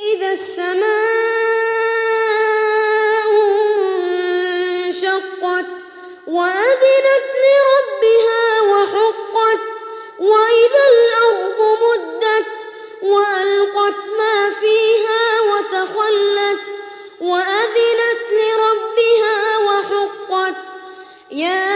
إذا السماء انشقت وأذنت لربها وحقت وإذا الأرض مدت وألقت ما فيها وتخلت وأذنت لربها وحقت يا